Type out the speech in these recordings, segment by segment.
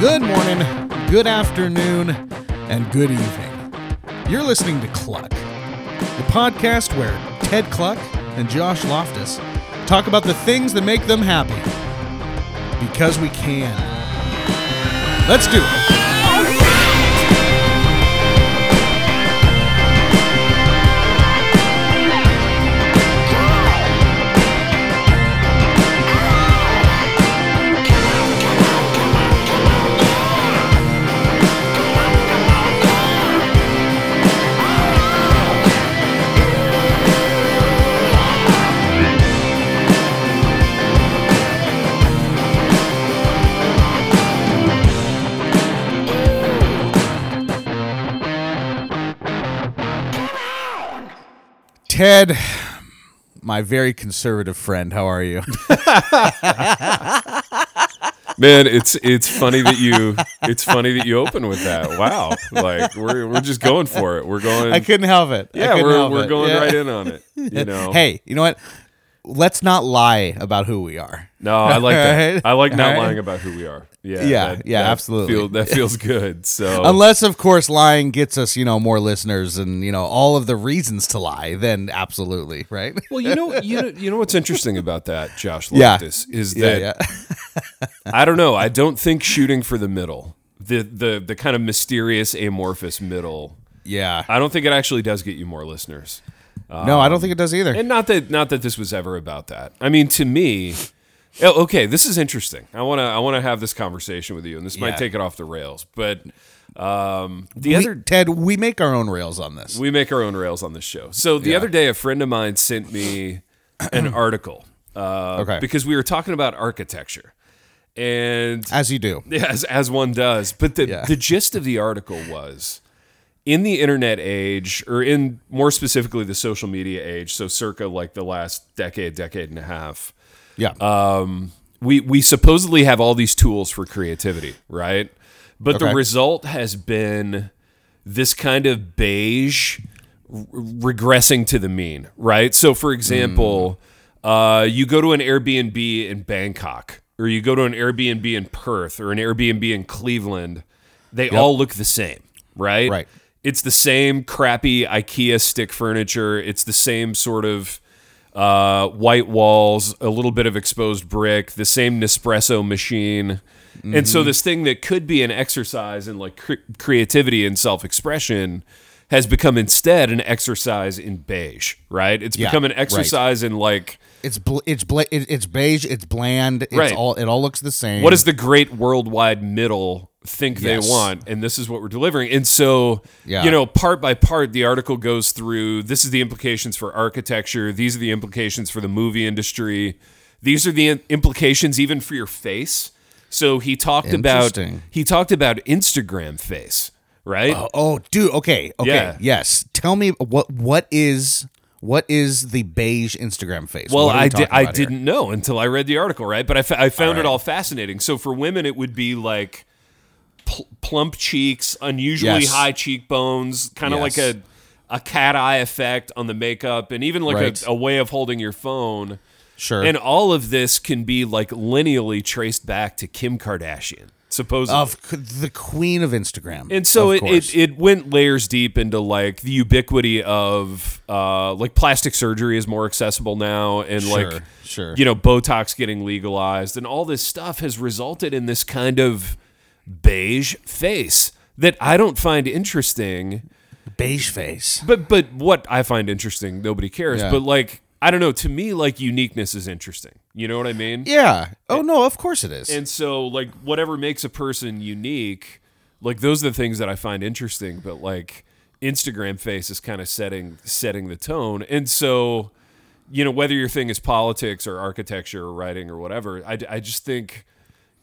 Good morning, good afternoon, and good evening. You're listening to Kluck, the podcast where Ted Kluck and Josh Loftus talk about the things that make them happy. Because we can. Let's do it. Ted, my very conservative friend, how are you? Man, it's it's funny that you it's funny that you open with that. Wow, like we're we're just going for it. We're going. I couldn't help it. I yeah, couldn't we're help we're it. going Yeah. right in on it. You know. Hey, you know what? Let's not lie about who we are. no, I like that. Alright. I like not Alright. lying about who we are. Yeah, Yeah, that- yeah, that absolutely. Feel, that feels good. So Unless, of course, lying gets us, you know, more listeners and you know all of the reasons to lie. Then absolutely, right? well, you know, you know, you know what's interesting about that, Josh Yeah. Is yeah, that yeah. I don't know. I don't think shooting for the middle, the the the kind of mysterious amorphous middle. yeah. I don't think it actually does get you more listeners. No, I don't think it does either. And not that not that this was ever about that. I mean, to me, oh, okay, this is interesting. I want to I want to have this conversation with you, and this Yeah. might take it off the rails. But um, the We- other Ted, we make our own rails on this. we make our own rails on this show. So the Yeah. other day, a friend of mine sent me an article uh, Okay. because we were talking about architecture, and As you do. yeah, as, as one does. But the, Yeah. the gist of the article was in the internet age, or in more specifically the social media age, so circa like the last decade, decade and a half, Yeah. we, we supposedly have all these tools for creativity, right? But the result has been this kind of beige r- regressing to the mean, right? So, for example, uh, you go to an Airbnb in Bangkok, or you go to an Airbnb in Perth, or an Airbnb in Cleveland, they all look the same, right? Right. It's the same crappy IKEA stick furniture. It's the same sort of uh, white walls, a little bit of exposed brick, the same Nespresso machine. And Mm-hmm. so this thing that could be an exercise in like cre- creativity and self-expression has become instead an exercise in beige, right? It's Yeah, become an right. exercise in like It's bl- it's bla- it's beige. It's bland. It's Right. all it all looks the same. What is the great worldwide middle think Yes. they want and this is what we're delivering and so Yeah. you know part by part the article goes through this is the implications for architecture these are the implications for the movie industry these are the implications even for your face so he talked about he talked about instagram face right Oh, oh, dude. Okay. Okay. Yeah. Yes. Tell me what what is what is the beige Instagram face? Well, we I di- I here? didn't know until I read the article, right? But I, fa- I found All it all fascinating. So for women, it would be like pl- plump cheeks, unusually Yes. high cheekbones, kind of Yes. like a a cat eye effect on the makeup, and even like Right. a, a way of holding your phone. Sure. And all of this can be like lineally traced back to Kim Kardashian, supposedly. of the queen of Instagram. And so it, it it went layers deep into like the ubiquity of uh like plastic surgery is more accessible now and Sure, like sure. you know Botox getting legalized and all this stuff has resulted in this kind of beige face that I don't find interesting beige face. but but what I find interesting nobody cares Yeah. but like I don't know to me like uniqueness is interesting you know what I mean Yeah. Oh no, of course it is. and so, like, whatever makes a person unique, like those are the things that I find interesting. But like, Instagram face is kind of setting setting the tone. And so, you know, whether your thing is politics or architecture or writing or whatever, I, I just think,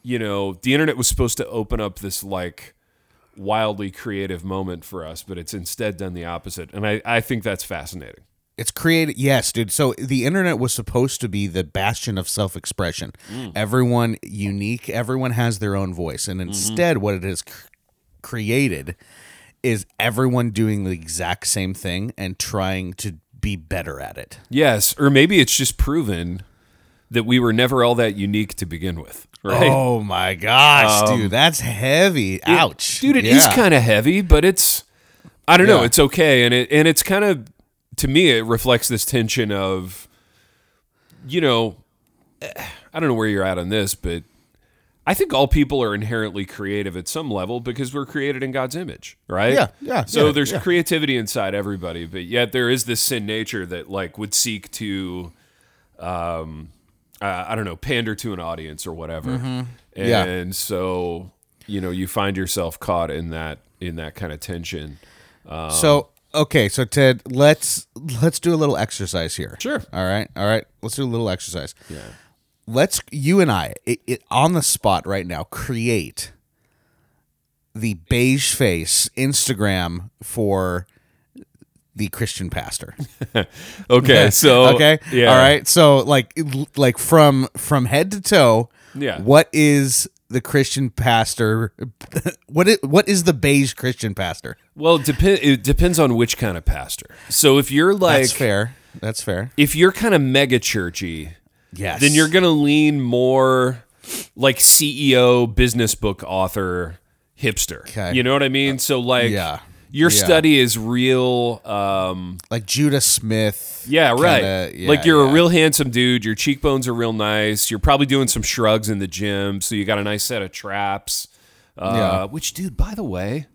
you know, the internet was supposed to open up this like wildly creative moment for us, but it's instead done the opposite. And I, I think that's fascinating. It's created, yes, dude. So the internet was supposed to be the bastion of self expression. Mm. Everyone unique, everyone has their own voice. And Mm-hmm. instead, what it has cr- created is everyone doing the exact same thing and trying to be better at it. Yes, or maybe it's just proven that we were never all that unique to begin with. Right? Oh my gosh, dude, that's heavy. Ouch, dude it is Yeah. kind of heavy but it's i don't know, it's okay and it and it's kind of to me it reflects this tension of you know eh, i don't know where you're at on this but i think all people are inherently creative at some level because we're created in god's image right Yeah, yeah, so yeah, there's yeah. creativity inside everybody but yet there is this sin nature that like would seek to um uh, i don't know pander to an audience or whatever Mm-hmm. Yeah. and so you know you find yourself caught in that in that kind of tension So okay, so Ted, let's let's do a little exercise here. Sure. All right. All right. Let's do a little exercise. yeah Let's you and I it, it, on the spot right now create the beige face Instagram for the Christian pastor. okay so okay. yeah All right. So like like from from head to toe. Yeah. What is the Christian pastor? What is what is the beige Christian pastor? well it, depend, it depends on which kind of pastor so if you're like That's fair. That's fair. if you're kind of mega churchy Yes. then you're gonna lean more like ceo business book author hipster Okay. you know what i mean so like yeah. Your Yeah. study is real um like Judah Smith. Yeah, right. kinda- yeah, like you're yeah. a real handsome dude. Your cheekbones are real nice. You're probably doing some shrugs in the gym, so you got a nice set of traps. Uh, Yeah. Which, dude, by the way,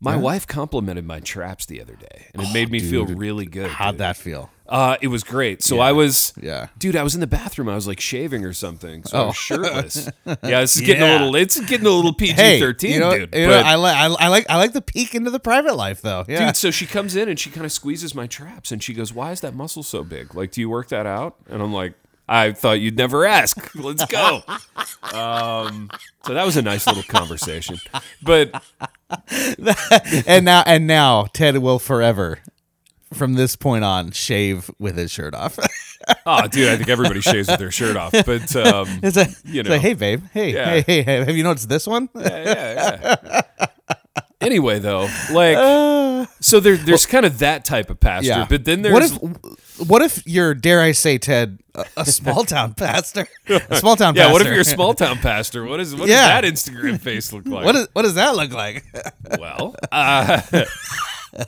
my wife complimented my traps the other day, and it made me feel really good. How'd dude. that feel? Uh, it was great. So I was, Yeah. dude, I was in the bathroom. I was like shaving or something, so I was shirtless. yeah, it's getting Oh. Yeah. a little, it's getting a little PG Hey, thirteen, you know, dude. you know, but- I like I, I like I like the peek into the private life though. Yeah. Dude, so she comes in and she kind of squeezes my traps and she goes, Why is that muscle so big? Like, do you work that out? And I'm like, I thought you'd never ask. Let's go. Um, so that was a nice little conversation. But and now and now Ted will forever from this point on shave with his shirt off. oh dude, I think everybody shaves with their shirt off. But um it's a, You know. like, hey babe, hey, Yeah. hey, hey, hey, have you noticed this one? yeah, yeah, yeah. Anyway, though, like, so there, there's kind of that type of pastor, yeah. but then there's what if what if you're dare I say Ted a, a small town pastor, a small town pastor. yeah, pastor? what if you're a small town pastor? What is, what Yeah. does that Instagram face look like? What, is, what does that look like? Well, uh,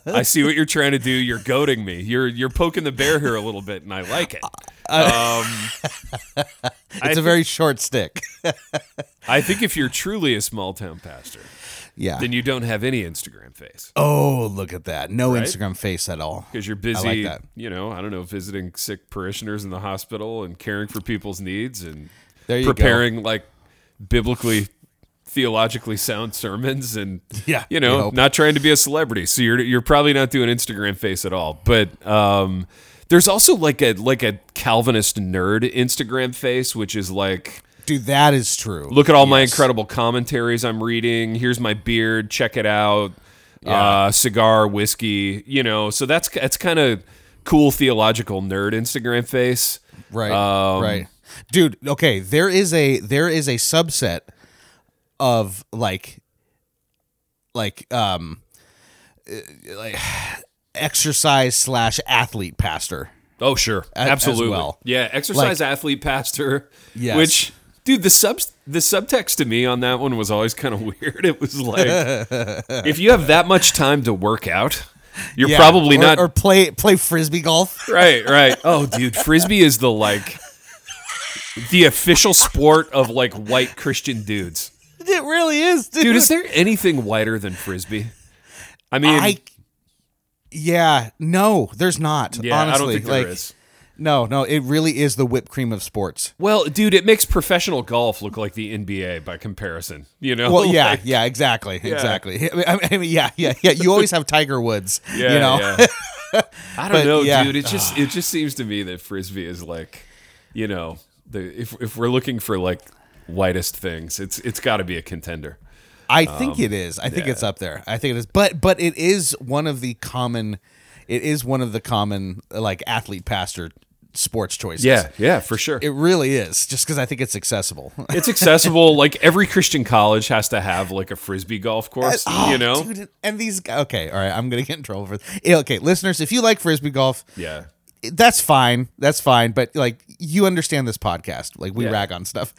I see what you're trying to do. You're goading me. You're you're poking the bear here a little bit, and I like it. Um, It's a very short stick. I think if you're truly a small town pastor, yeah. then you don't have any Instagram face oh, look at that. No Right? Instagram face at all. because you're busy. that. You know, I don't know, visiting sick parishioners in the hospital and caring for people's needs and you go. preparing like biblically. Theologically sound sermons, and Yeah, you know, not trying to be a celebrity. So you're you're probably not doing Instagram face at all. But um, there's also like a like a Calvinist nerd Instagram face, which is like Dude, that is true. look at all my Yes. incredible commentaries I'm reading. Here's my beard. Check it out. Uh, cigar, whiskey. You know, so that's that's kind of cool theological nerd Instagram face. Right. Um, right. Dude, okay, there is a there is a subset of like like um uh, like exercise slash athlete pastor. Oh, sure, as absolutely. well. Yeah, exercise athlete pastor. Yes. Which, dude, the sub the subtext to me on that one was always kind of weird. It was like, if you have that much time to work out, you're Yeah, probably or- not or play play frisbee golf. right. Right. Oh, dude, frisbee is the like the official sport of like white Christian dudes. It really is, dude. Dude, is there anything whiter than frisbee? I mean, I Yeah, no, there's not. yeah, honestly, I don't think like there is. no, no, it really is the whipped cream of sports. Well, dude, it makes professional golf look like the NBA by comparison. You know? Well, yeah, Like, yeah, exactly, exactly. I mean, I mean, yeah, yeah, yeah. You always have Tiger Woods. Yeah, you know, yeah. I don't But, know, yeah. dude. It just it just seems to me that frisbee is like, you know, the if if we're looking for like whitest things, it's it's got to be a contender. I think it is. I think Um, yeah. it's up there. I think it is. But but it is one of the common. It is one of the common like athlete pastor sports choices. Yeah, yeah, for sure. It really is, just because I think it's accessible. it's accessible. like every Christian college has to have like a frisbee golf course. Oh, you know? dude, and these okay, all right. I'm gonna get in trouble for. Yeah, Okay, listeners, if you like frisbee golf, Yeah. That's fine. That's fine. But like, you understand this podcast. Like, we Yeah. rag on stuff,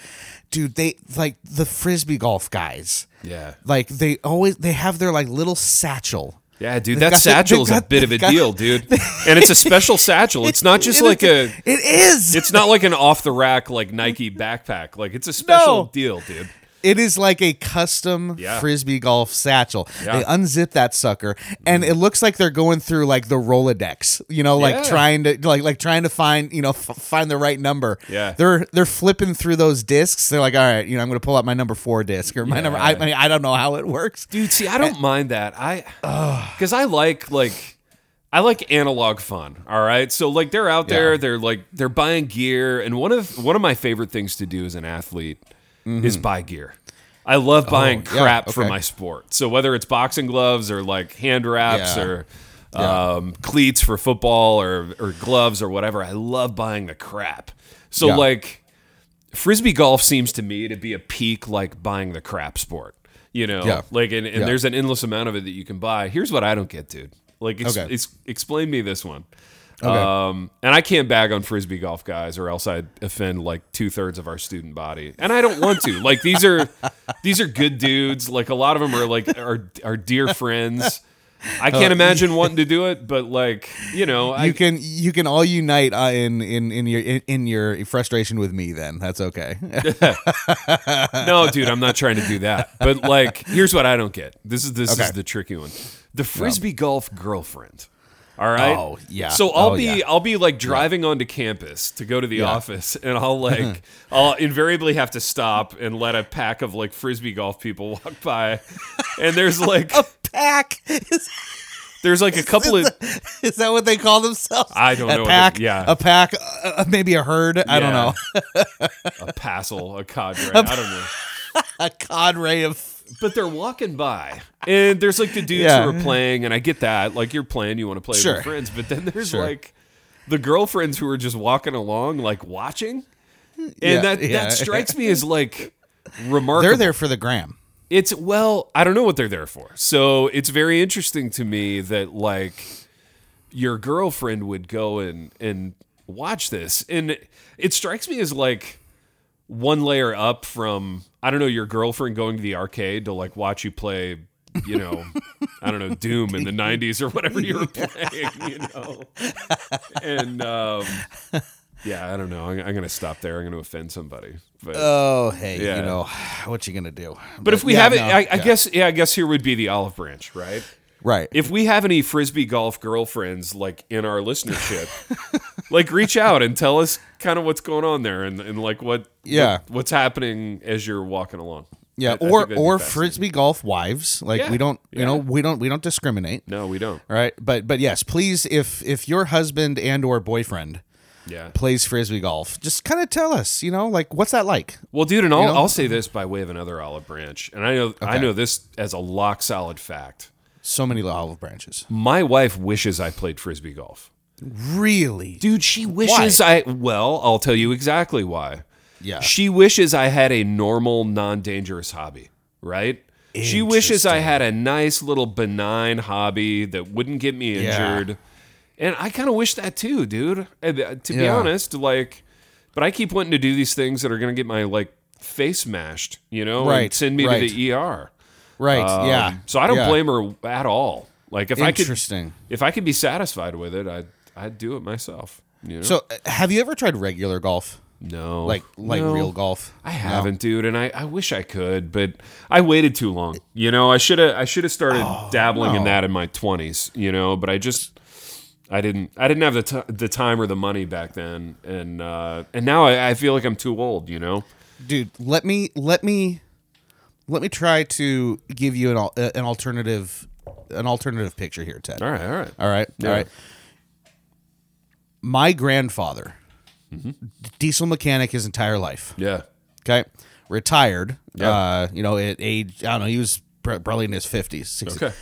dude. They like the frisbee golf guys. Yeah. Like they always they have their like little satchel. Yeah, dude, that satchel is a bit of a got- deal, dude. And it's a special satchel. It's not just It like a It is. it's not like an off the rack like Nike backpack. Like it's a special No. deal, dude. It is like a custom Yeah. frisbee golf satchel. Yeah. They unzip that sucker, and mm. it looks like they're going through like the Rolodex. You know, like Yeah. trying to like like trying to find you know f- find the right number. Yeah. they're they're flipping through those discs. They're like, all right, you know, I'm going to pull out my number four disc or my number. I, I mean, I don't know how it works. Dude, see, I don't mind that. I because I like like I like analog fun. All right, so like they're out there, Yeah. they're like they're buying gear, and one of one of my favorite things to do as an athlete is buy gear. I love buying Mm-hmm. Oh, yeah, crap for my sport. So whether it's boxing gloves or like hand wraps Yeah. or um, cleats for football or or gloves or whatever, I love buying the crap. So like frisbee golf seems to me to be a peak like buying the crap sport. You know, Yeah. like and, and there's an endless amount of it that you can buy. Here's what I don't get, dude. Like, ex- Okay. ex- explain me this one. Okay. Um, and I can't bag on frisbee golf guys, or else I'd offend like two thirds of our student body. And I don't want to. Like these are these are good dudes. Like a lot of them are like are are dear friends. I can't imagine wanting to do it, but like you know, I, you can you can all unite uh, in in in your in, in your frustration with me. Then that's okay. no, dude, I'm not trying to do that. But like, here's what I don't get. This is this Okay. is the tricky one. The frisbee golf girlfriend. All right. Oh, yeah. So I'll Oh, be yeah. I'll be like driving onto campus to go to the Yeah. office, and I'll like I'll invariably have to stop and let a pack of like frisbee golf people walk by, and there's like a Pack there's like a couple of is that what they call themselves? I don't a know Pack, it- yeah. a pack, uh, uh, maybe a herd. I don't know. a passel, a cadre. I don't know. a cadre of. But they're walking by, and there's like the dudes Yeah. who are playing, and I get that. Like you're playing, you want to play with Sure. your friends, but then there's Sure. like the girlfriends who are just walking along, like watching, and Yeah, that yeah. that strikes me as like remarkable. They're there for the gram. It's well, I don't know what they're there for. So it's very interesting to me that like your girlfriend would go and and watch this, and it strikes me as like one layer up from I don't know your girlfriend going to the arcade to like watch you play. You know, I don't know Doom in the '90s or whatever you were playing. You know, and um, yeah, I don't know. I'm, I'm gonna stop there. I'm gonna offend somebody. But Oh, hey, Yeah. you know what you gonna do? but if we yeah, have it, no, I, I yeah. guess, yeah, I guess here would be the olive branch, right? Right. If we have any frisbee golf girlfriends like in our listenership, like reach out and tell us kind of what's going on there and, and like what, Yeah. what- what's happening as you're walking along. yeah, I- I or that'd or frisbee golf wives. Like Yeah, we don't, you yeah. know, we don't we don't discriminate. No, we don't. All right, but but yes, please, if if your husband and or boyfriend Yeah. plays frisbee golf, just kind of tell us. You know, like what's that like? Well, dude, and I'll, You know? I'll say this by way of another olive branch, and I know I know this as a lock solid fact. So many olive branches. My wife wishes I played frisbee golf. Really? Dude, she wishes I. Well, I'll tell you exactly why. Yeah. She wishes I had a normal, non dangerous hobby, right? She wishes I had a nice little benign hobby that wouldn't get me Yeah. injured. And I kind of wish that too, dude. And, uh, to be Yeah. honest, like, but I keep wanting to do these things that are going to get my, like, face mashed, you know, and Right, send me right. to the ER. Right. Um, yeah. So I don't yeah. blame her at all. Like, if I could, if I could be satisfied with it, I'd, I'd do it myself. You know? So, uh, have you ever tried regular golf, no, like like No. real golf? I haven't, dude, and I, I wish I could, but I waited too long. You know, I should have I should have started dabbling in Oh, that in my twenties. You know, but I just I didn't I didn't have the t- the time or the money back then, and uh, and now I, I feel like I'm too old. You know, dude. Let me let me let me try to give you an al- uh, an alternative an alternative picture here, Ted. all right, all right, All right. Yeah. All right. My grandfather, Mm-hmm. diesel mechanic his entire life. yeah, Okay. Retired. Yeah. Uh, you know, at age, I don't know, he was probably in his 50s, okay,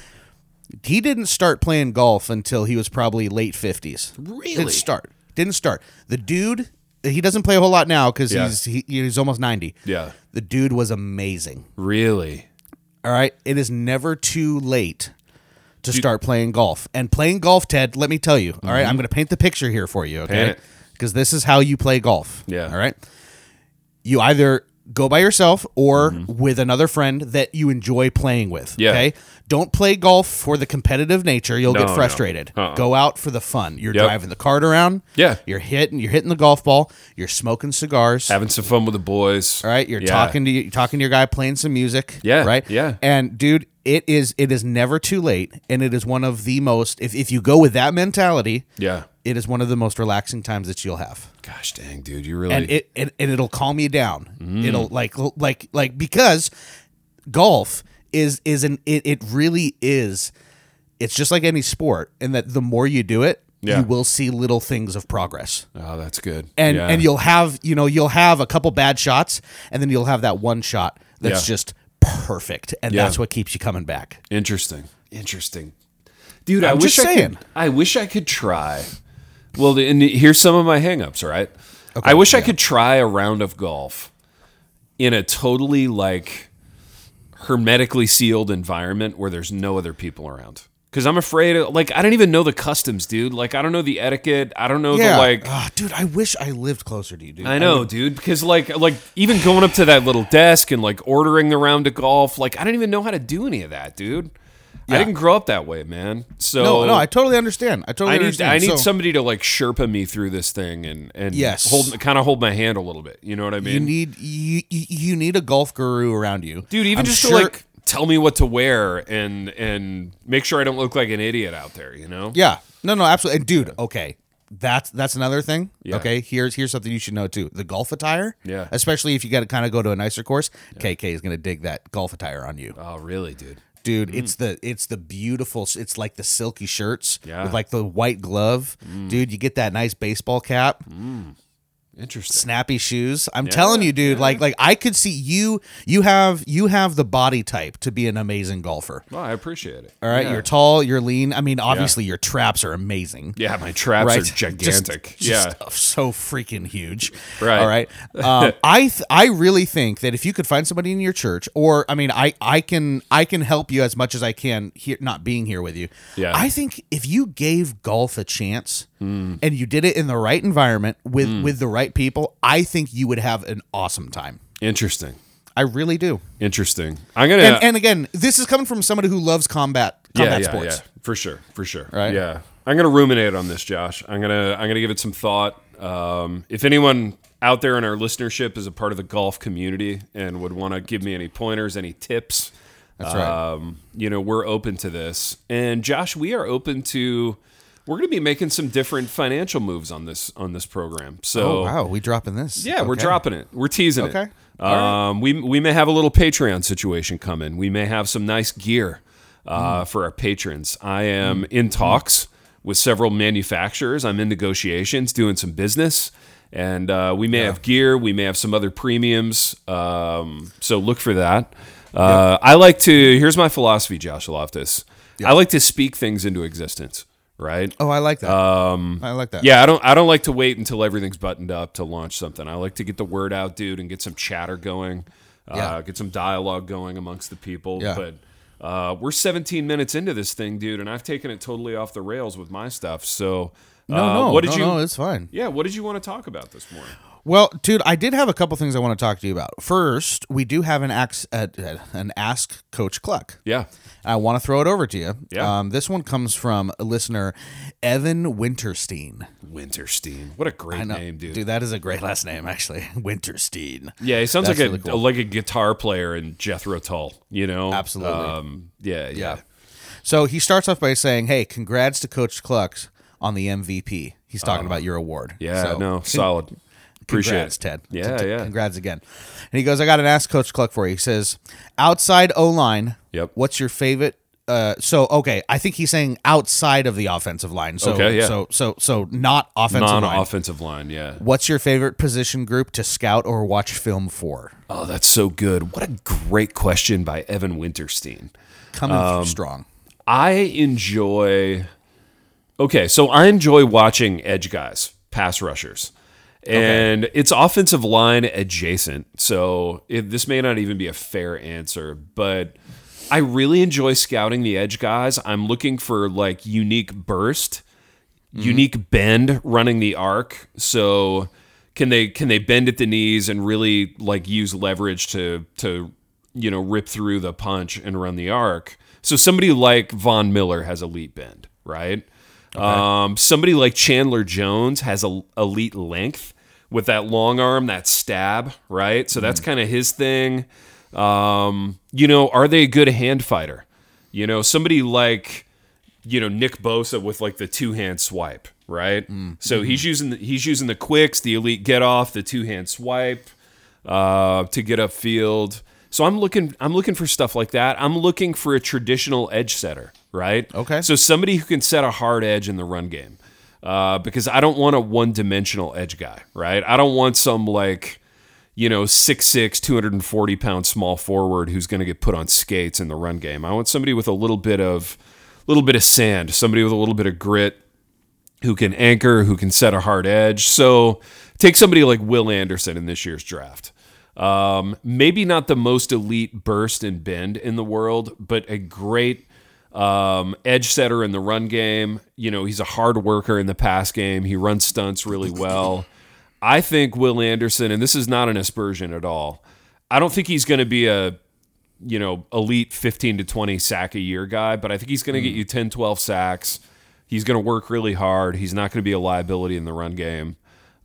He didn't start playing golf until he was probably late 50s. Really? Didn't start. Didn't start. The dude, he doesn't play a whole lot now because Yeah. he's he, he's almost 90. yeah, The dude was amazing. really, All right. It is never too late to start playing golf. And playing golf, Ted, let me tell you. all right, I'm going to paint the picture here for you, okay? Because this is how you play golf. Yeah. All right. You either go by yourself or Mm-hmm. with another friend that you enjoy playing with. Yeah. Okay. Don't play golf for the competitive nature. You'll No, get no. frustrated. Uh-uh. Go out for the fun. You're Yep. driving the cart around. Yeah. You're hitting. You're hitting the golf ball. You're smoking cigars. Having some fun with the boys. All right, you're Yeah. talking to you talking to your guy playing some music. Yeah, Right? yeah. And dude, it is it is never too late and it is one of the most if, if you go with that mentality, Yeah. it is one of the most relaxing times that you'll have. Gosh dang, dude, you really. And it, it and it'll calm you down. Mm. It'll like like like because golf is is an it, it really is it's just like any sport in that the more you do it, Yeah. you will see little things of progress oh, that's good. and Yeah. and you'll have you know you'll have a couple bad shots and then you'll have that one shot that's Yeah. just perfect and Yeah. that's what keeps you coming back Interesting. Interesting. Dude, I I'm wish just I saying. could I wish I could try. Well, and here's some of my hangups, right? I wish I could try a round of golf in a totally like hermetically sealed environment where there's no other people around. Cuz I'm afraid of, like I don't even know the customs, dude. Like I don't know the etiquette. I don't know the like Ah, dude i wish i lived closer to you dude I know, dude, because like like even going up to that little desk and like ordering the round of golf, like I don't even know how to do any of that, dude. I didn't grow up that way, man. So no no i totally understand i totally I need understand I need So, somebody to like Sherpa me through this thing and and Yes. hold kind of hold my hand a little bit. You know what I mean? you need you you you need a golf guru around you dude? Even I'm just sure- to like tell me what to wear and and make sure I don't look like an idiot out there. You know? yeah no no absolutely and dude okay that's that's another thing. Yeah. Okay, here's here's something you should know too. The golf attire. Yeah. Especially if you got to kind of go to a nicer course. KK is gonna dig that golf attire on you. Oh, really, dude? dude mm. it's the it's the beautiful it's like the silky shirts Yeah. with like the white glove mm. dude you get that nice baseball cap mm. Interesting. snappy shoes i'm telling you dude like like i could see you you have you have the body type to be an amazing golfer Well, I appreciate it. all right Yeah. you're tall you're lean i mean obviously your traps are amazing Yeah, my traps right are gigantic. Just- just yeah. so freaking huge Right. all right um, i th- i really think that if you could find somebody in your church or i mean i i can i can help you as much as i can here not being here with you Yeah. i think if you gave golf a chance Hmm. and you did it in the right environment with with the right people i think you would have an awesome time Interesting. i really do Interesting. I'm gonna. and, and again this is coming from somebody who loves combat combat yeah, yeah, sports yeah, for sure, for sure. Right. Yeah, I'm gonna ruminate on this, Josh. I'm gonna I'm gonna give it some thought. Um, if anyone out there in our listenership is a part of the golf community and would want to give me any pointers, any tips, That's right. um, you know, we're open to this. And Josh, we are open to. We're going to be making some different financial moves on this on this program. So oh wow we dropping this yeah, we're dropping it. We're teasing Okay. it. Right. Um, we we may have a little Patreon situation coming. We may have some nice gear uh, Hmm. for our patrons. I am in talks with several manufacturers. I'm in negotiations, doing some business, and uh, we may have gear. We may have some other premiums. Um, so look for that. Uh, I like to. Here's my philosophy, Josh Loftus. I like to speak things into existence. Right. oh i like that um i like that Yeah, I don't. I don't like to wait until everything's buttoned up to launch something. I like to get the word out, dude, and get some chatter going, uh, Yeah. get some dialogue going amongst the people. Yeah. But uh, we're 17 minutes into this thing, dude, and I've taken it totally off the rails with my stuff. So, uh, no no what did no, you? no it's fine yeah, what did you want to talk about this morning? Well, dude, I did have a couple things I want to talk to you about. First, we do have an ax, uh, uh, an ask Coach Kluck. Yeah, I want to throw it over to you. Yeah. Um, this one comes from a listener, Evan Winterstein. Winterstein. What a great name, dude. Dude, that is a great last name, actually. Winterstein. Yeah, he sounds That's like a cool. like a guitar player in Jethro Tull. You know, Absolutely. Um, yeah, yeah, Yeah. So he starts off by saying, "Hey, congrats to Coach Klucks on the MVP." He's talking about your award. Yeah, So, no, con- solid. Appreciate Congrats, it. Ted. Yeah, T- t- yeah. Congrats again. And he goes, I got an ask Coach Kluck for you. He says, outside O line, Yep. what's your favorite? Uh, so okay, I think he's saying outside of the offensive line. So Okay, yeah. so so so not offensive line. Non-offensive line. Yeah. What's your favorite position group to scout or watch film for? Oh, that's so good. What a great question by Evan Winterstein. Coming Um, through strong. I enjoy. Okay, so I enjoy watching edge guys, pass rushers. And it's offensive line adjacent. So it, this may not even be a fair answer, but I really enjoy scouting the edge guys. I'm looking for like unique burst, mm-hmm. unique bend running the arc. So can they can they bend at the knees and really like use leverage to to you know rip through the punch and run the arc? So somebody like Von Miller has elite bend, right? Um, somebody like Chandler Jones has a elite length with that long arm, that stab, right? So that's kind of his thing. Um, you know, are they a good hand fighter? You know, somebody like you know Nick Bosa with like the two hand swipe, right? So he's using the, he's using the quicks, the elite get off, the two hand swipe uh, to get upfield. So I'm looking I'm looking for stuff like that. I'm looking for a traditional edge setter, right? Okay. So somebody who can set a hard edge in the run game. Uh, because I don't want a one dimensional edge guy, right? I don't want some like, you know, 6'6, 240 pound small forward who's going to get put on skates in the run game. I want somebody with a little bit of, little bit of sand, somebody with a little bit of grit who can anchor, who can set a hard edge. So take somebody like Will Anderson in this year's draft. Um, maybe not the most elite burst and bend in the world, but a great um, edge setter in the run game. You know, he's a hard worker in the pass game. He runs stunts really well. I think Will Anderson, and this is not an aspersion at all. I don't think he's going to be a you know elite 15 to 20 sack a year guy, but I think he's going to get you 10, 12 sacks. He's going to work really hard. He's not going to be a liability in the run game.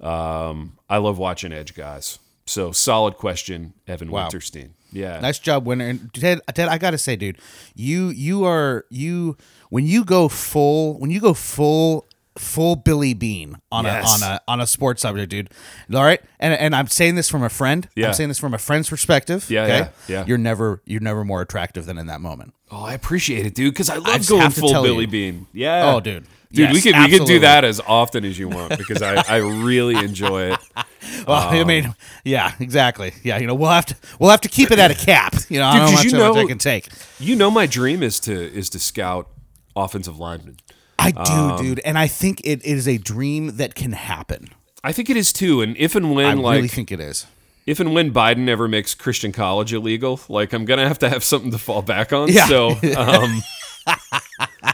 Um, I love watching edge guys. So solid question, Evan Wow. Winterstein. Yeah. Nice job, winner. And Ted, Ted, I gotta say, dude, you you are you when you go full when you go full full Billy Beane on Yes. a on a on a sports subject, dude. All right, and and I'm saying this from a friend. Yeah. I'm saying this from a friend's perspective. Yeah, okay? yeah, yeah. You're never you're never more attractive than in that moment. Oh, I appreciate it, dude, because I love just going full Billy you. Beane. Yeah. Oh, dude. Dude, we Yes, could we could do that as often as you want because I, I really enjoy it. Well, I mean, yeah, exactly. Yeah, you know, we'll have to we'll have to keep it at a cap. You know, I don't know you how much know- I can take. You know, my dream is to is to scout offensive linemen. I do, Um, dude, and I think it is a dream that can happen. I think it is too. And if and I when like I really think it is. if and when Biden ever makes Christian college illegal, like I'm gonna have to have something to fall back on. Yeah. So, um,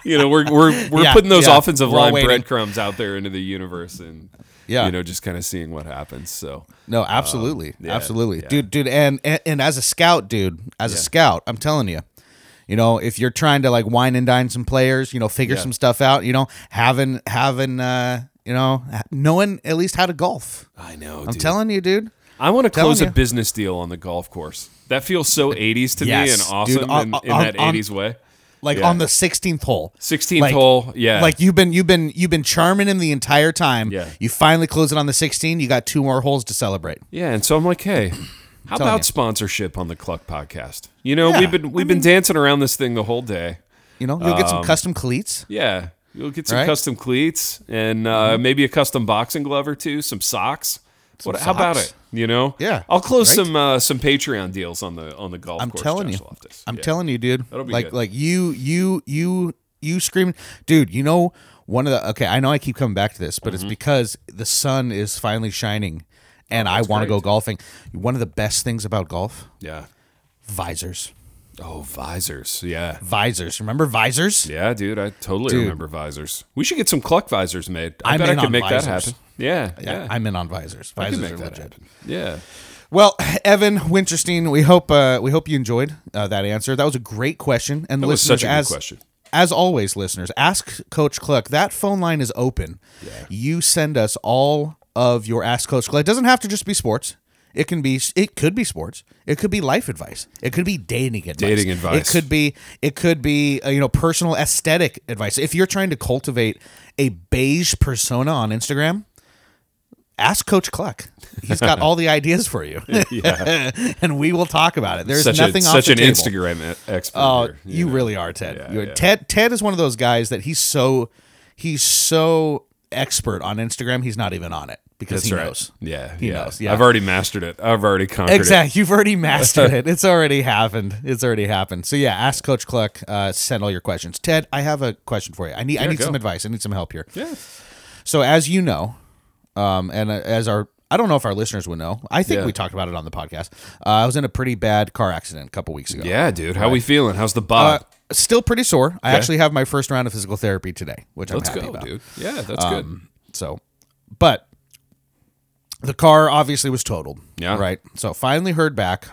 you know, we're we're we're Yeah, putting those yeah. offensive We're line breadcrumbs out there into the universe, and Yeah. you know, just kind of seeing what happens. So, No, absolutely, Um, yeah, absolutely, dude, dude, and, and and as a scout, dude, as a scout, I'm telling you, you know, if you're trying to like wine and dine some players, you know, figure some stuff out, you know, having having, uh, you know, knowing at least how to golf. I know. I'm telling you, dude. I want to close a business deal on the golf course. That feels so 80s to me Yes, and dude, awesome on- in, in on- that on- 80s way. Like Yeah. on the 16th hole. 16th Like- hole, yeah. Like you've been you've been you've been charming him the entire time. Yeah. You finally close it on the 16. You got two more holes to celebrate. yeah, and so I'm like, hey, how about you. sponsorship on the Kluck podcast? You know, Yeah, we've been we've been dancing around this thing the whole day. You know, you'll get Um, some custom cleats. Yeah, you'll get some Right? Mm-hmm. custom cleats and uh, maybe a custom boxing glove or two, some socks. What, How about it? You know, Yeah, I'll close right? some uh, some Patreon deals on the on the golf I'm course. telling Josh you. Loftus. I'm Yeah. telling you, dude. That'll be like good. like you you you you screaming, dude. You know one of the okay. I know I keep coming back to this, but Mm-hmm. it's because the sun is finally shining, and I want to Oh, go golfing. One of the best things about golf, Yeah. visors, Oh, visors. Yeah. visors. Remember visors? Yeah, dude, I totally Dude. remember visors. We should get some Kluck visors made. I I'm bet I could make that happen. Yeah, yeah. I'm in on visors. Visors are legit. happen. Yeah. Well, Evan Winterstein, we hope uh, we hope you enjoyed uh, that answer. That was a great question, and That listeners, such a as question. as always, listeners, ask Coach Kluck. That phone line is open. Yeah. You send us all of your Ask Coach Kluck. It doesn't have to just be sports. It can be. It could be sports. It could be life advice. It could be dating advice. Dating advice. It could be. It could be. Uh, you know, personal aesthetic advice. If you're trying to cultivate a beige persona on Instagram, ask Coach Kluck. He's got all the ideas for you. Yeah. and we will talk about it. There's such nothing a, off such an table. Instagram expert. Oh, here, you know. really are, Ted. Yeah, yeah. Ted Ted is one of those guys that he's so he's so expert on Instagram. He's not even on it because That's he right. knows. Yeah, He yeah. knows, yeah. I've already mastered it. I've already conquered Exactly. You've already mastered it. It's already happened. It's already happened. So yeah, ask Coach Kluck. Uh, send all your questions. Ted, I have a question for you. I need I need go. some advice. I need some help here. Yeah. So as you know, um, and uh, as our I don't know if our listeners would know. I think Yeah. we talked about it on the podcast. Uh, I was in a pretty bad car accident a couple weeks ago. Yeah, dude. How are we feeling? How's the Uh, bod? Still pretty sore. I actually have my first round of physical therapy today, which I'm Let's happy go, about. dude. Yeah, that's good. Um, so, but the car obviously was totaled. Yeah. Mm-hmm. Right. So finally heard back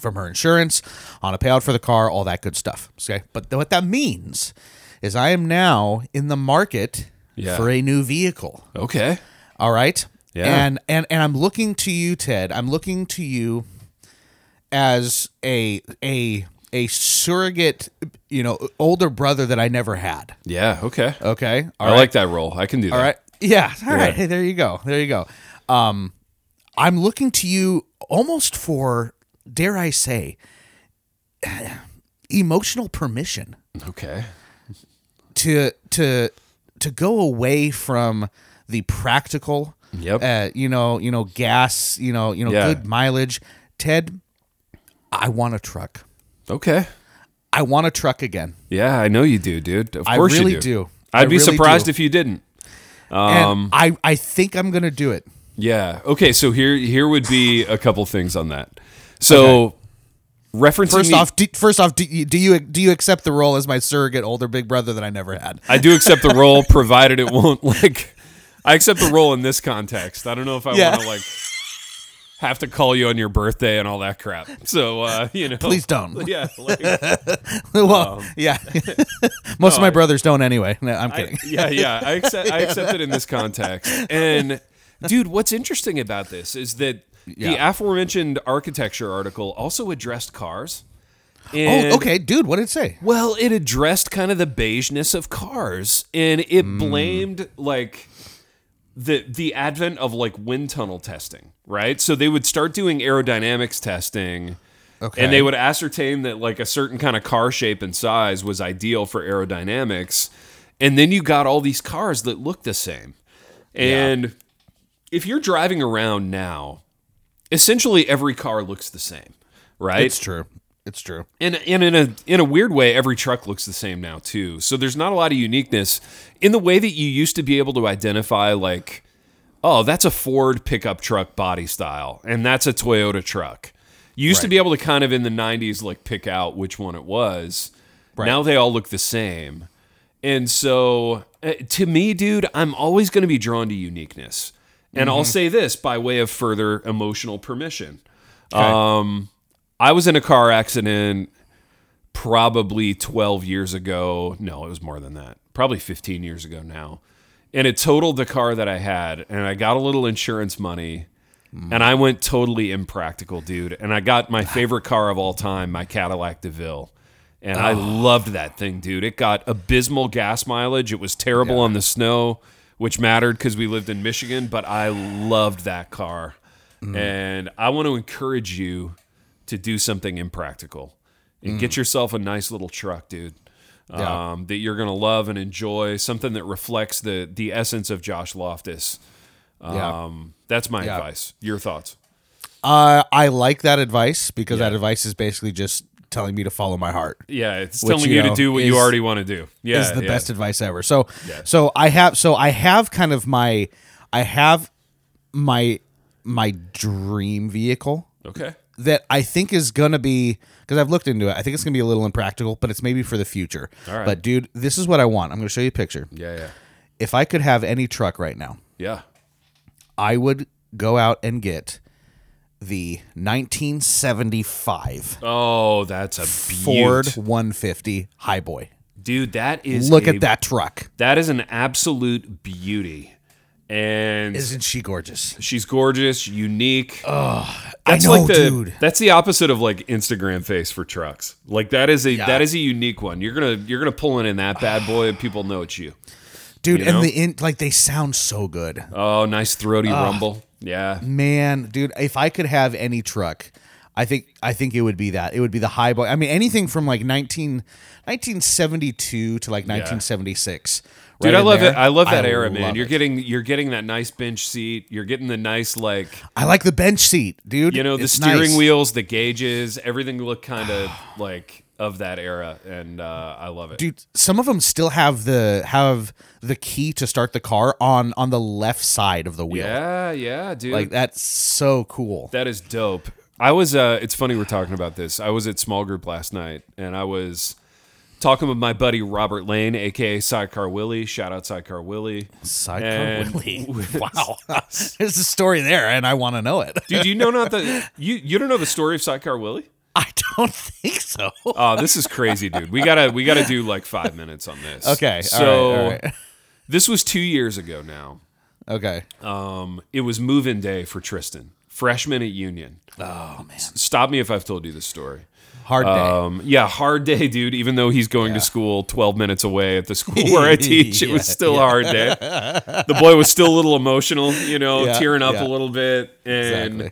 from her insurance on a payout for the car, all that good stuff. Okay. But what that means is I am now in the market Yeah. for a new vehicle. Okay. All right. Yeah. And and and I'm looking to you, Ted. I'm looking to you as a a a surrogate, you know, older brother that I never had. Yeah. Okay. Okay. All I right. like that role. I can do that. All right. Yeah. All right. Yeah. Hey, there you go. There you go. Um, I'm looking to you almost for, dare I say, emotional permission Okay. to to to go away from the practical. Yep. Uh, you know, you know, gas. You know, you know, Yeah. good mileage. Ted, I want a truck. Okay. I want a truck again. Yeah, I know you do, dude. Of I course really you do. do. I'd I be really surprised do. if you didn't. And Um, I I think I'm gonna do it. yeah. Okay. So here, here would be a couple things on that. So, referencing First the- off, do, first off, do you, do you do you accept the role as my surrogate older big brother that I never had? I do accept the role, provided it won't like. I accept the role in this context. I don't know if I Yeah. want to like have to call you on your birthday and all that crap. So uh, you know, Please don't. Yeah. Like, well, yeah. Most of my I- brothers don't anyway. No, I'm I, kidding. yeah, yeah. I accept. I accept it in this context. And dude, what's interesting about this is that the aforementioned architecture article also addressed cars. oh, okay, dude. What did it say? Well, it addressed kind of the beigeness of cars, and it Hmm. blamed like the the advent of like wind tunnel testing, right? So they would start doing aerodynamics testing. Okay. And they would ascertain that like a certain kind of car shape and size was ideal for aerodynamics. And then you got all these cars that look the same. And if you're driving around now, essentially every car looks the same, right? It's true. It's true. and, and in a in a weird way, every truck looks the same now too. So there's not a lot of uniqueness in the way that you used to be able to identify like, oh, that's a Ford pickup truck body style, and that's a Toyota truck. You used to be able to kind of in the '90s like pick out which one it was. Now they all look the same, and so uh, to me, dude, I'm always going to be drawn to uniqueness. And I'll say this by way of further emotional permission. Um, I was in a car accident probably 12 years ago. No, it was more than that. Probably 15 years ago now. And it totaled the car that I had. And I got a little insurance money. And I went totally impractical, dude. And I got my favorite car of all time, my Cadillac DeVille. And I ah. loved that thing, dude. It got abysmal gas mileage. It was terrible on the snow, which mattered because we lived in Michigan, but I loved that car. Mm. And I want to encourage you to do something impractical and get yourself a nice little truck, dude. Yeah. Um, that you're gonna love and enjoy, something that reflects the the essence of Josh Loftus. Yeah. Um, that's my Yeah. advice. Your thoughts? Uh, I like that advice because that advice is basically just telling me to follow my heart. Yeah, it's Which, telling you you, know, to do what you already want to do. Yeah, is the yeah. best advice ever. So Yeah. so I have so I have kind of my I have my my dream vehicle Okay. That I think is gonna be because I've looked into it. I think it's gonna be a little impractical, but it's maybe for the future. All right. But dude, this is what I want. I'm gonna show you a picture. Yeah, yeah, If I could have any truck right now, yeah. I would go out and get the 1975 Oh, that's a Ford beaut. 150 Highboy. dude. That is Look a- at that truck. That is an absolute beauty, and Isn't she gorgeous? she's gorgeous, unique. I That's know, like the dude. that's the opposite of like Instagram face for trucks. Like that is a Yeah. that is a unique one. You're gonna you're gonna pull in in that bad boy, and people know it's you. Dude, You know? and the in like they sound so good. Oh, nice throaty rumble. Yeah, Man, dude, if I could have any truck, I think I think it would be that. It would be the high boy. I mean, anything from like 19, 1972 to like 1976. Dude, Right I love there. it. I love that era, love man. You're it. getting you're getting that nice bench seat. You're getting the nice like I like the bench seat, dude. you know the It's steering nice. wheels, the gauges, everything look kind of like of that era, and uh, I love it. dude some of them still have the have the key to start the car on on the left side of the wheel yeah, yeah, dude. like that's so cool That is dope. I was. Uh, it's funny we're talking about this. I was at small group last night, and I was talking with my buddy Robert Lane, aka Sidecar Willie. Shout out Sidecar Willie. sidecar And- willie wow there's a story there and i want to know it Dude, you know not the you you don't know the story of Sidecar Willie? i don't think so Oh, this is crazy, dude. We gotta we gotta do like five minutes on this. okay So all right, all right. this was two years ago now. okay Um, it was move-in day for Tristan, freshman at Union. oh man Stop me if I've told you this story. Hard day Um, yeah, hard day, dude. Even though he's going to school 12 minutes away at the school where I teach, it was Yeah, still a hard day. The boy was still a little emotional, you know, Yeah, tearing up yeah. a little bit. And Exactly.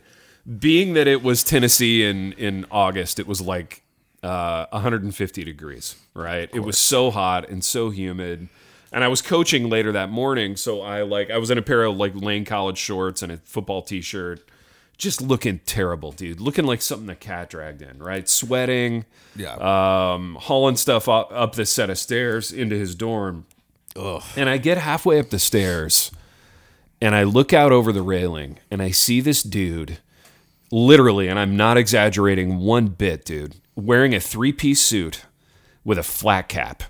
being that it was Tennessee in, in August, it was like uh, 150 degrees, right? It was so hot and so humid. And I was coaching later that morning, so I like I was in a pair of like Lane College shorts and a football t-shirt, just looking terrible, dude. Looking like something the cat dragged in, right? Sweating, yeah um, hauling stuff up, up this set of stairs into his dorm. Ugh. And I get halfway up the stairs and I look out over the railing and I see this dude, literally, and I'm not exaggerating one bit, dude, wearing a three piece suit with a flat cap.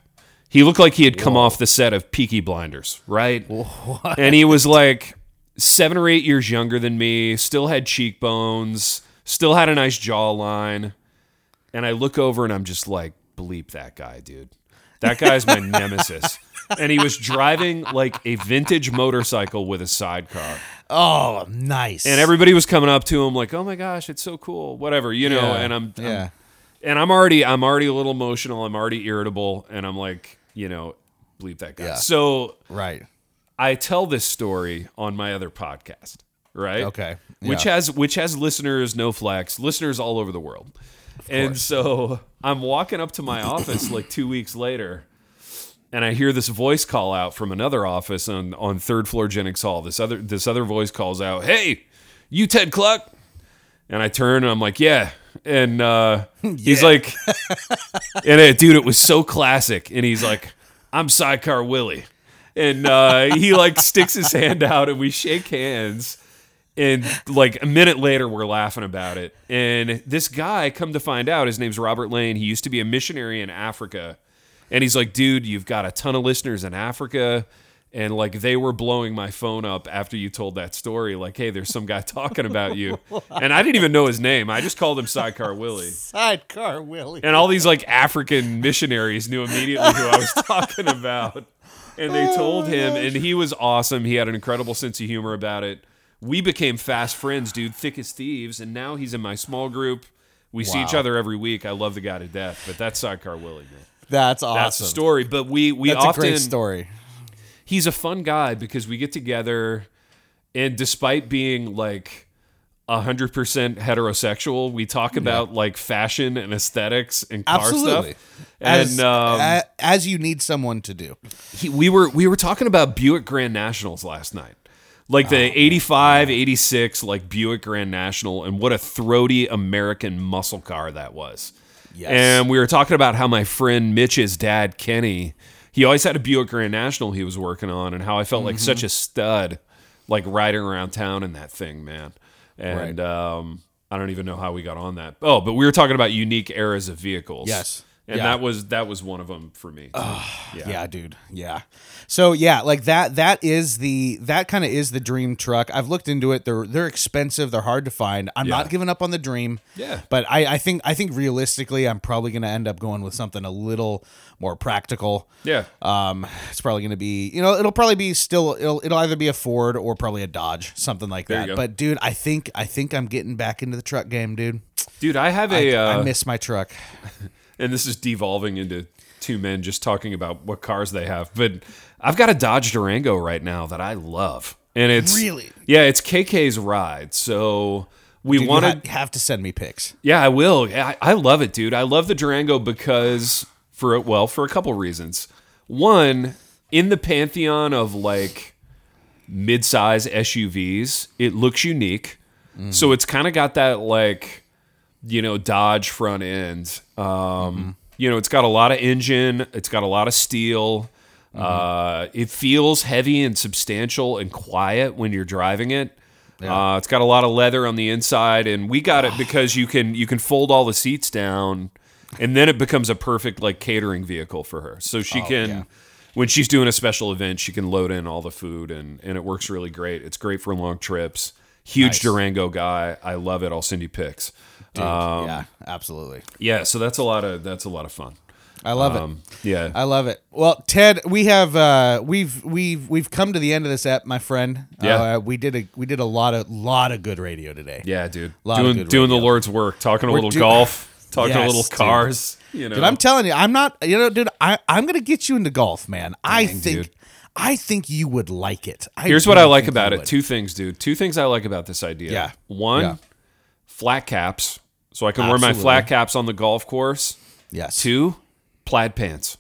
He looked like he had come off the set of Peaky Blinders, right? And he was like seven or eight years younger than me, still had cheekbones, still had a nice jawline. And I look over and I'm just like, bleep that guy, dude. That guy's my nemesis. And he was driving like a vintage motorcycle with a sidecar. oh nice And everybody was coming up to him like, "Oh my gosh, it's so cool." Whatever, you know, Yeah, and I'm, I'm- yeah and I'm already I'm already a little emotional. I'm already irritable and I'm like, you know, bleep that guy. Yeah. So, right I tell this story on my other podcast, right? Okay. Which has which has listeners, no flex, listeners all over the world. And so I'm walking up to my office like two weeks later, and I hear this voice call out from another office on on third floor Jennings Hall. This other this other voice calls out, "Hey, you Ted Kluck?" And I turn and I'm like, "Yeah." And uh, he's like, and it, dude, it was so classic. And he's like, "I'm Sidecar Willie," and uh, he like sticks his hand out, and we shake hands. And like a minute later, we're laughing about it. And this guy, come to find out, his name's Robert Lane. He used to be a missionary in Africa. And he's like, dude, you've got a ton of listeners in Africa. And like they were blowing my phone up after you told that story. Like, hey, there's some guy talking about you. And I didn't even know his name. I just called him Sidecar Willie. sidecar willie And all these like African missionaries knew immediately who I was talking about. And they told oh, him, and he was awesome. He had an incredible sense of humor about it. We became fast friends, dude, thick as thieves. And now he's in my small group. We see each other every week. I love the guy to death, but that's Sidecar Willie, man. that's awesome That's the story. But we we that's often a great story he's a fun guy because we get together and despite being like 100% heterosexual. We talk about like fashion and aesthetics and car absolutely. Stuff as, and um, as you need someone to do. He, we were we were talking about Buick Grand Nationals last night. Like the 85 86 like Buick Grand National and what a throaty American muscle car that was. Yes. and we were talking about how my friend Mitch's dad, Kenny, he always had a Buick Grand National he was working on, and how I felt like Mm-hmm. such a stud, like riding around town in that thing, man. And um, I don't even know how we got on that. Oh, but we were talking about unique eras of vehicles. Yes. And Yeah. that was that was one of them for me. yeah. dude. Yeah. So yeah like that that is the that kind of is the dream truck. I've looked into it. They're they're expensive. They're hard to find. I'm Yeah. not giving up on the dream. Yeah. but i i think i think realistically i'm probably gonna end up going with something a little more practical. Yeah. um it's probably gonna be you know it'll probably be still it'll, it'll either be a ford or probably a dodge something like There that. but dude i think i think i'm getting back into the truck game dude. Dude, I have a I, uh, I miss my truck and this is devolving into two men just talking about what cars they have. But I've got a Dodge Durango right now that I love, and it's Really? yeah, it's KK's ride. So we Dude, wanted, ha- have to send me pics yeah, I will. Yeah, I, I love it, dude. I love the Durango because for well, for a couple reasons. One, in the pantheon of like mid-size SUVs, it looks unique. Mm. So it's kind of got that like you know Dodge front end. Um, You know, it's got a lot of engine. It's got a lot of steel. Uh, it feels heavy and substantial and quiet when you're driving it. Uh, it's got a lot of leather on the inside, and we got it because you can you can fold all the seats down, and then it becomes a perfect like catering vehicle for her. So she can, yeah. when she's doing a special event, she can load in all the food, and and it works really great. It's great for long trips. Huge Nice. Durango guy. I love it. I'll send you pics. Dude, Um, yeah, absolutely. yeah, so that's a lot of that's a lot of fun. I love it. Um, yeah, I love it. Well, Ted, we have uh, we've we've we've come to the end of this app, my friend. Yeah. uh, we did a we did a lot of lot of good radio today. yeah, dude. Doing doing the. Lord's work, talking a We're little do- golf, talking a Yes, little dude. cars. You know, Dude, I'm telling you, I'm not. You know, dude, I I'm gonna get you into golf, man. I think dude. I think you would like it. I Here's what I like about it. would. Two things, dude. Two things I like about this idea. Yeah. One, Yeah. flat caps, so I can wear my flat caps on the golf course. Yes. Two, plaid pants.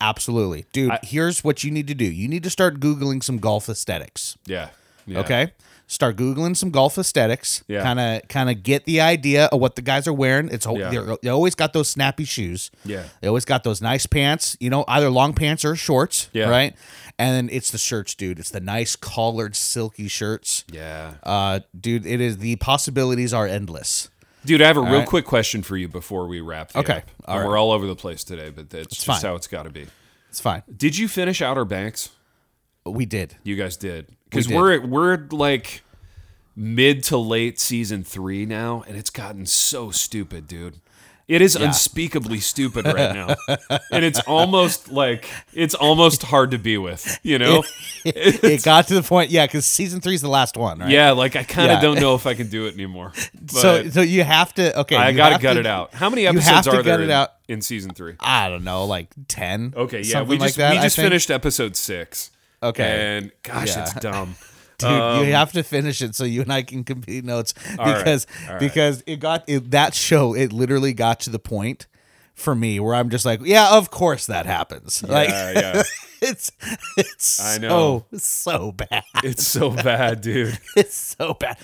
Absolutely, dude. here's what you need to do. You need to start googling some golf aesthetics. Yeah. yeah. Okay. Start googling some golf aesthetics. Yeah. Kind of, kind of get the idea of what the guys are wearing. It's Yeah. they're, they always got those snappy shoes. Yeah. They always got those nice pants. You know, either long pants or shorts. Yeah. Right. And then it's the shirts, dude. It's the nice collared, silky shirts. Yeah. Uh, dude, it is the possibilities are endless. Dude, I have a real right. quick question for you before we wrap. Okay. up. All right. We're all over the place today, but that's just fine. how it's got to be. It's fine. Did you finish Outer Banks? We did. You guys did because did. we're we're like mid to late season three now, and it's gotten so stupid, dude. It is unspeakably stupid right now, and it's almost like it's almost hard to be with. You know? it got to the point, yeah, because season three is the last one, right? yeah, like I kind of Yeah. don't know if I can do it anymore. So, so you have to. Okay, I gotta gut to- it out. How many episodes are there it in, out. in season three? I don't know, like ten. Okay, yeah, we like just that. we just finished episode six. Okay. and gosh, Yeah. it's dumb. Dude, you have to finish it so you and I can compete notes right, because right. because it got it, that show. It literally got to the point for me where I'm just like, yeah, of course that happens. like Yeah, yeah. it's it's I know. so so bad. It's so bad, dude. It's so bad.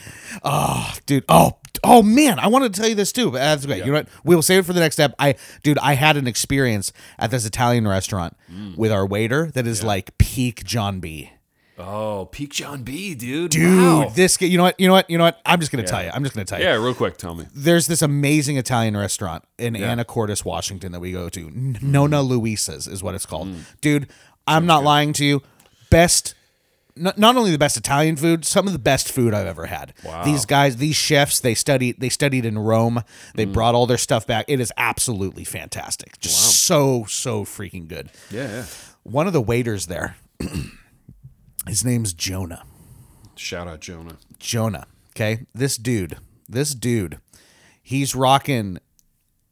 Oh, dude. Oh, oh man. I wanted to tell you this too, but that's great. You know what? We'll save it for the next step. I, dude, I had an experience at this Italian restaurant Mm. with our waiter that is like peak John B. Oh, Peak John B, dude. Dude, Wow. this guy. You know what? You know what? You know what? I'm just gonna tell you. I'm just gonna tell you. Yeah, real quick, tell me. There's this amazing Italian restaurant in Anacortes, Washington that we go to. N- Nonna Luisa's is what it's called. Mm. Dude, I'm not lying to you. Best not, not only the best Italian food, some of the best food I've ever had. Wow. These guys, these chefs, they studied they studied in Rome. They Mm. brought all their stuff back. It is absolutely fantastic. Just so so freaking good. Yeah, yeah. One of the waiters there, his name's Jonah. Shout out Jonah. Jonah. Okay, this dude, this dude, he's rocking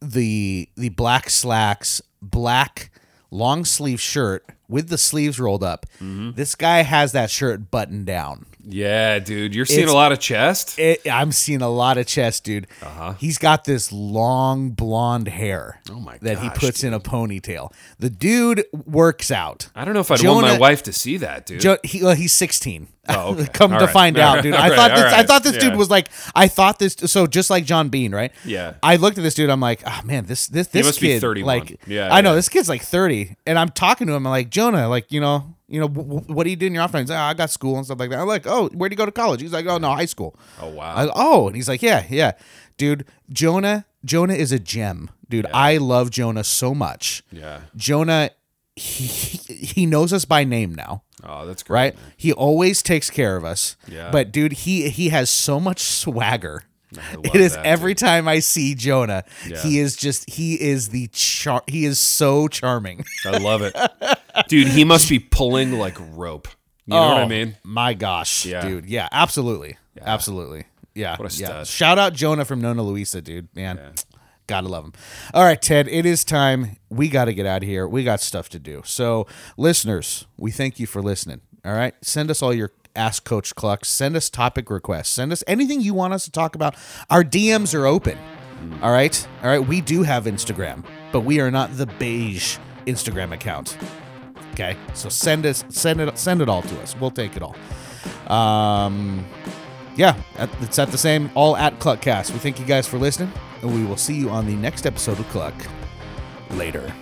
the the black slacks, black long sleeve shirt with the sleeves rolled up. Mm-hmm. This guy has that shirt buttoned down. Yeah, dude. You're seeing It's- a lot of chest. It, I'm seeing a lot of chest, dude. Uh-huh. He's got this long blonde hair. Oh my That he gosh, puts in a ponytail. The dude works out. I don't know if I'd want my wife to see that, dude. Jo- he, well, he's 16. Oh, okay. Come All to right. find All out, right. dude. I right. thought this. I thought this dude was like. I thought this. So just like John Bean, right? Yeah. I looked at this dude. I'm like, oh man, this this this must be kid, 31. like, Yeah, I know this kid's like 30, and I'm talking to him. I'm like, Jonah, like, you know, you know, w- w- what do you do in your off time? He's like, oh, I got school and stuff like that. I'm like, oh, where do you go to college? He's like, oh no, high school. Oh, wow. I, oh, and he's like, yeah, yeah, dude. Jonah, Jonah is a gem, dude. I love Jonah so much. yeah. Jonah, he he knows us by name now Oh, that's great. right? man. He always takes care of us. Yeah. But dude, he he has so much swagger. love It is that, every time I see Jonah, Yeah. he is just he is the char- he is so charming. I love it. Dude, he must be pulling like rope. You know what I Oh, mean? My gosh, Yeah. dude. Yeah, absolutely. Absolutely. Yeah. What a yeah. stud. Shout out Jonah from Nonna Luisa, dude. Man. Gotta love him. All right, Ted, it is time. We got to get out of here. We got stuff to do. So, listeners, we thank you for listening. All right. Send us all your Ask Coach Klucks. Send us topic requests. Send us anything you want us to talk about. Our DMs are open. All right. All right. We do have Instagram, but we are not the beige Instagram account. Okay. So send us send it send it all to us. We'll take it all. Um yeah, it's at the same all at Kluckcast. We thank you guys for listening, and we will see you on the next episode of Kluck. Later.